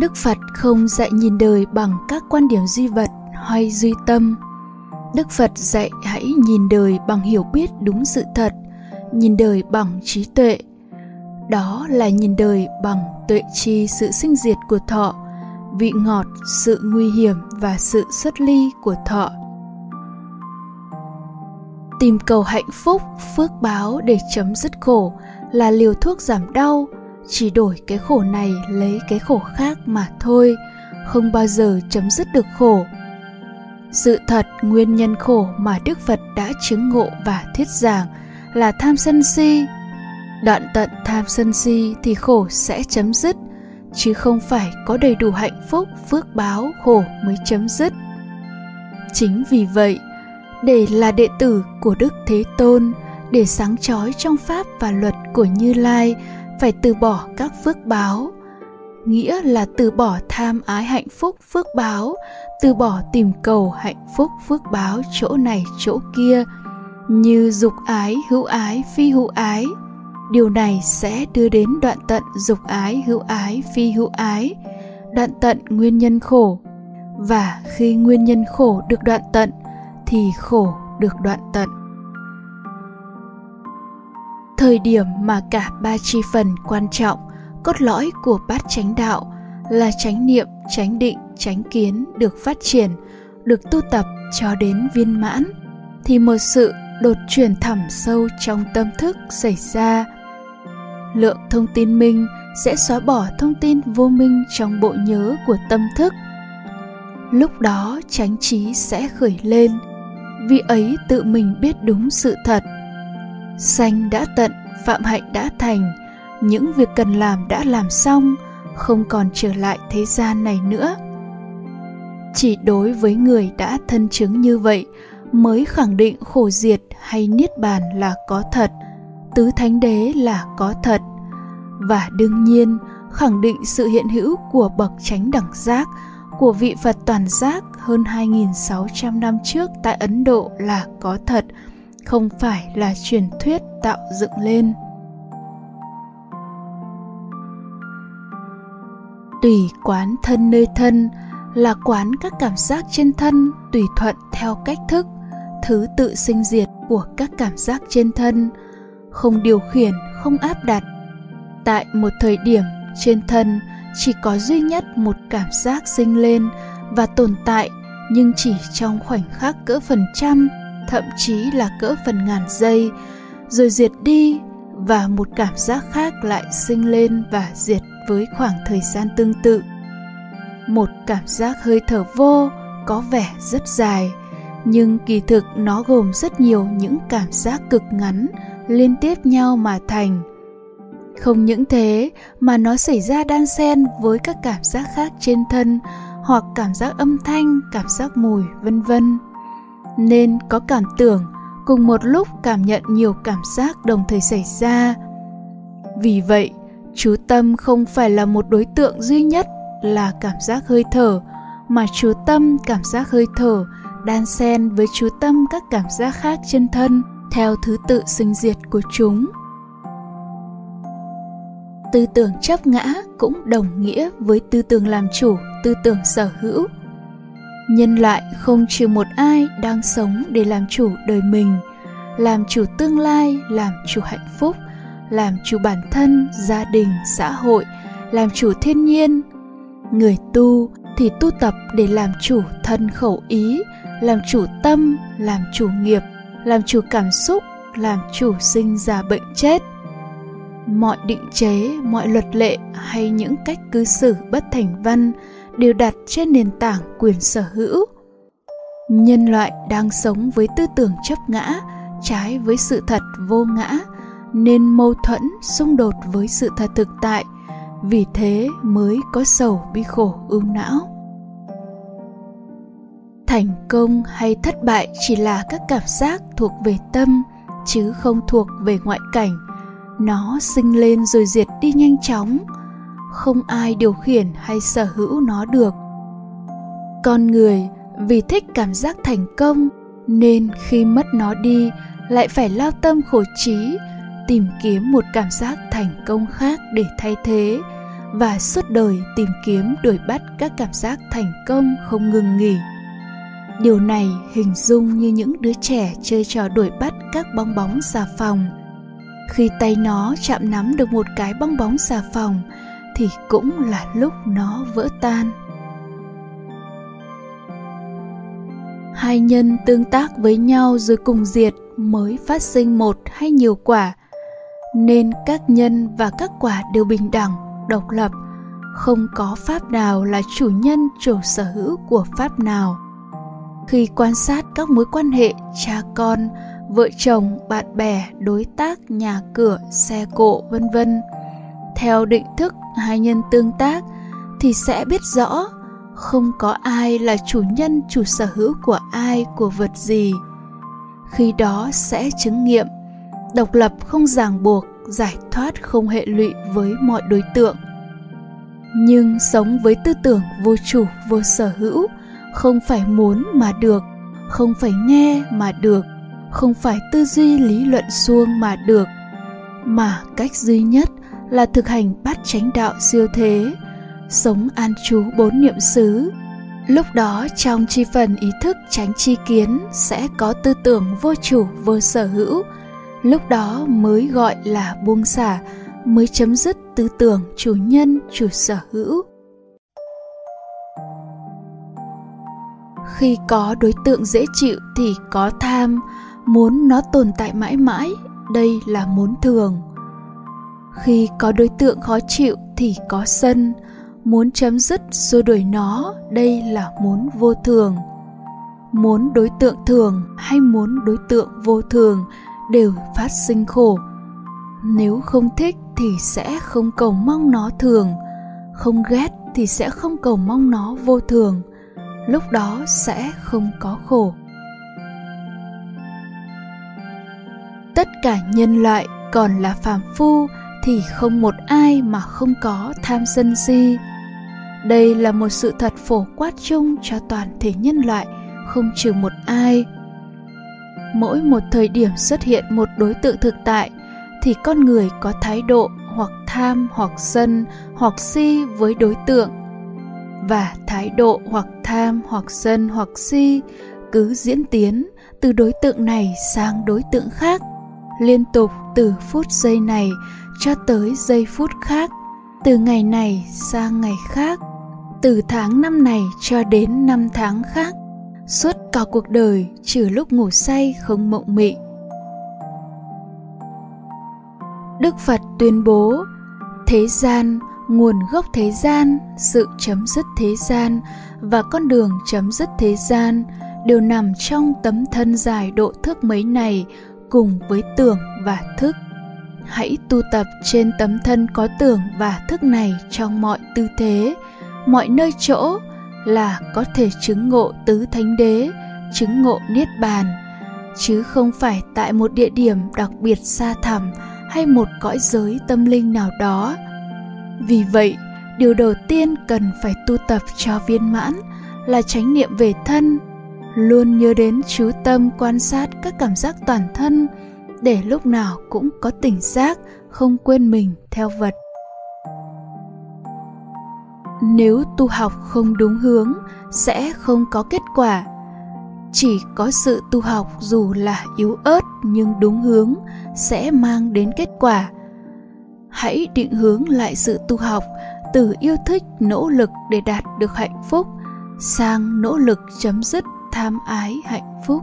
đức phật không dạy nhìn đời bằng các quan điểm duy vật hay duy tâm. Đức phật dạy hãy nhìn đời bằng hiểu biết đúng sự thật, nhìn đời bằng trí tuệ. Đó là nhìn đời bằng tuệ chi sự sinh diệt của thọ, vị ngọt, sự nguy hiểm và sự xuất ly của thọ. Tìm cầu hạnh phúc, phước báo để chấm dứt khổ là liều thuốc giảm đau, chỉ đổi cái khổ này lấy cái khổ khác mà thôi, không bao giờ chấm dứt được khổ. Sự thật, nguyên nhân khổ mà đức phật đã chứng ngộ và thuyết giảng là tham sân si. Đoạn tận tham sân si thì khổ sẽ chấm dứt, chứ không phải có đầy đủ hạnh phúc, phước báo khổ mới chấm dứt. Chính vì vậy, để là đệ tử của đức thế tôn để sáng chói trong pháp và luật của như lai, phải từ bỏ các phước báo. Nghĩa là từ bỏ tham ái hạnh phúc phước báo, từ bỏ tìm cầu hạnh phúc phước báo chỗ này chỗ kia, như dục ái hữu ái phi hữu ái. Điều này sẽ đưa đến đoạn tận dục ái hữu ái phi hữu ái, đoạn tận nguyên nhân khổ. Và khi nguyên nhân khổ được đoạn tận, thì khổ được đoạn tận thời điểm mà cả ba chi phần quan trọng, cốt lõi của bát chánh đạo là chánh niệm, chánh định, chánh kiến được phát triển, được tu tập cho đến viên mãn, thì một sự đột chuyển thẳm sâu trong tâm thức xảy ra. Lượng thông tin minh sẽ xóa bỏ thông tin vô minh trong bộ nhớ của tâm thức. Lúc đó chánh trí sẽ khởi lên. Vì ấy tự mình biết đúng sự thật xanh đã tận phạm hạnh đã thành. Những việc cần làm đã làm xong không còn trở lại thế gian này nữa. Chỉ đối với người đã thân chứng như vậy mới khẳng định khổ diệt hay niết bàn là có thật tứ thánh đế là có thật. Và đương nhiên khẳng định sự hiện hữu của bậc chánh đẳng giác của vị Phật toàn giác hơn 2.600 năm trước tại Ấn Độ là có thật, không phải là truyền thuyết tạo dựng lên. Tùy quán thân nơi thân là quán các cảm giác trên thân tùy thuận theo cách thức, thứ tự sinh diệt của các cảm giác trên thân, không điều khiển, không áp đặt. Tại một thời điểm trên thân chỉ có duy nhất một cảm giác sinh lên và tồn tại nhưng chỉ trong khoảnh khắc cỡ phần trăm thậm chí là cỡ phần ngàn giây, rồi diệt đi và một cảm giác khác lại sinh lên và diệt với khoảng thời gian tương tự. Một cảm giác hơi thở vô có vẻ rất dài, nhưng kỳ thực nó gồm rất nhiều những cảm giác cực ngắn liên tiếp nhau mà thành. Không những thế mà nó xảy ra đan xen với các cảm giác khác trên thân, hoặc cảm giác âm thanh, cảm giác mùi, vân vân nên có cảm tưởng, cùng một lúc cảm nhận nhiều cảm giác đồng thời xảy ra. Vì vậy, chú tâm không phải là một đối tượng duy nhất là cảm giác hơi thở, mà chú tâm cảm giác hơi thở đan xen với chú tâm các cảm giác khác trên thân theo thứ tự sinh diệt của chúng. Tư tưởng chấp ngã cũng đồng nghĩa với tư tưởng làm chủ, tư tưởng sở hữu nhân loại không trừ một ai đang sống để làm chủ đời mình làm chủ tương lai làm chủ hạnh phúc làm chủ bản thân gia đình xã hội làm chủ thiên nhiên người tu thì tu tập để làm chủ thân khẩu ý làm chủ tâm làm chủ nghiệp làm chủ cảm xúc làm chủ sinh ra bệnh chết mọi định chế mọi luật lệ hay những cách cư xử bất thành văn đều đặt trên nền tảng quyền sở hữu. Nhân loại đang sống với tư tưởng chấp ngã, trái với sự thật vô ngã, nên mâu thuẫn xung đột với sự thật thực tại, vì thế mới có sầu bi khổ ưu não. Thành công hay thất bại chỉ là các cảm giác thuộc về tâm, chứ không thuộc về ngoại cảnh. Nó sinh lên rồi diệt đi nhanh chóng không ai điều khiển hay sở hữu nó được. Con người vì thích cảm giác thành công nên khi mất nó đi lại phải lao tâm khổ trí, tìm kiếm một cảm giác thành công khác để thay thế và suốt đời tìm kiếm đuổi bắt các cảm giác thành công không ngừng nghỉ. Điều này hình dung như những đứa trẻ chơi trò đuổi bắt các bong bóng xà phòng. Khi tay nó chạm nắm được một cái bong bóng xà phòng thì cũng là lúc nó vỡ tan. Hai nhân tương tác với nhau rồi cùng diệt mới phát sinh một hay nhiều quả. Nên các nhân và các quả đều bình đẳng, độc lập. Không có pháp nào là chủ nhân, chủ sở hữu của pháp nào. Khi quan sát các mối quan hệ cha con, vợ chồng, bạn bè, đối tác, nhà cửa, xe cộ, vân vân, theo định thức hai nhân tương tác thì sẽ biết rõ không có ai là chủ nhân, chủ sở hữu của ai, của vật gì. Khi đó sẽ chứng nghiệm, độc lập không ràng buộc, giải thoát không hệ lụy với mọi đối tượng. Nhưng sống với tư tưởng vô chủ, vô sở hữu, không phải muốn mà được, không phải nghe mà được, không phải tư duy lý luận suông mà được, mà cách duy nhất là thực hành bát chánh đạo siêu thế, sống an trú bốn niệm xứ. Lúc đó, trong chi phần ý thức tránh chi kiến sẽ có tư tưởng vô chủ, vô sở hữu. Lúc đó mới gọi là buông xả, mới chấm dứt tư tưởng chủ nhân, chủ sở hữu. Khi có đối tượng dễ chịu thì có tham, muốn nó tồn tại mãi mãi, đây là muốn thường khi có đối tượng khó chịu thì có sân. Muốn chấm dứt xua đuổi nó, đây là muốn vô thường. Muốn đối tượng thường hay muốn đối tượng vô thường đều phát sinh khổ. Nếu không thích thì sẽ không cầu mong nó thường. Không ghét thì sẽ không cầu mong nó vô thường. Lúc đó sẽ không có khổ. Tất cả nhân loại còn là phàm phu thì không một ai mà không có tham sân si. Đây là một sự thật phổ quát chung cho toàn thể nhân loại, không trừ một ai. Mỗi một thời điểm xuất hiện một đối tượng thực tại, thì con người có thái độ hoặc tham hoặc sân hoặc si với đối tượng. Và thái độ hoặc tham hoặc sân hoặc si cứ diễn tiến từ đối tượng này sang đối tượng khác. Liên tục từ phút giây này cho tới giây phút khác, từ ngày này sang ngày khác, từ tháng năm này cho đến năm tháng khác. Suốt cả cuộc đời trừ lúc ngủ say không mộng mị. Đức phật tuyên bố, thế gian, nguồn gốc thế gian, sự chấm dứt thế gian và con đường chấm dứt thế gian đều nằm trong tấm thân dài độ thước mấy này cùng với tưởng và thức hãy tu tập trên tấm thân có tưởng và thức này trong mọi tư thế. Mọi nơi chỗ là có thể chứng ngộ tứ thánh đế, chứng ngộ niết bàn. Chứ không phải tại một địa điểm đặc biệt xa thẳm hay một cõi giới tâm linh nào đó. Vì vậy, điều đầu tiên cần phải tu tập cho viên mãn là chánh niệm về thân, luôn nhớ đến chú tâm quan sát các cảm giác toàn thân để lúc nào cũng có tỉnh giác, không quên mình theo vật. Nếu tu học không đúng hướng, sẽ không có kết quả. Chỉ có sự tu học dù là yếu ớt nhưng đúng hướng sẽ mang đến kết quả. Hãy định hướng lại sự tu học từ yêu thích, nỗ lực để đạt được hạnh phúc sang nỗ lực chấm dứt tham ái hạnh phúc.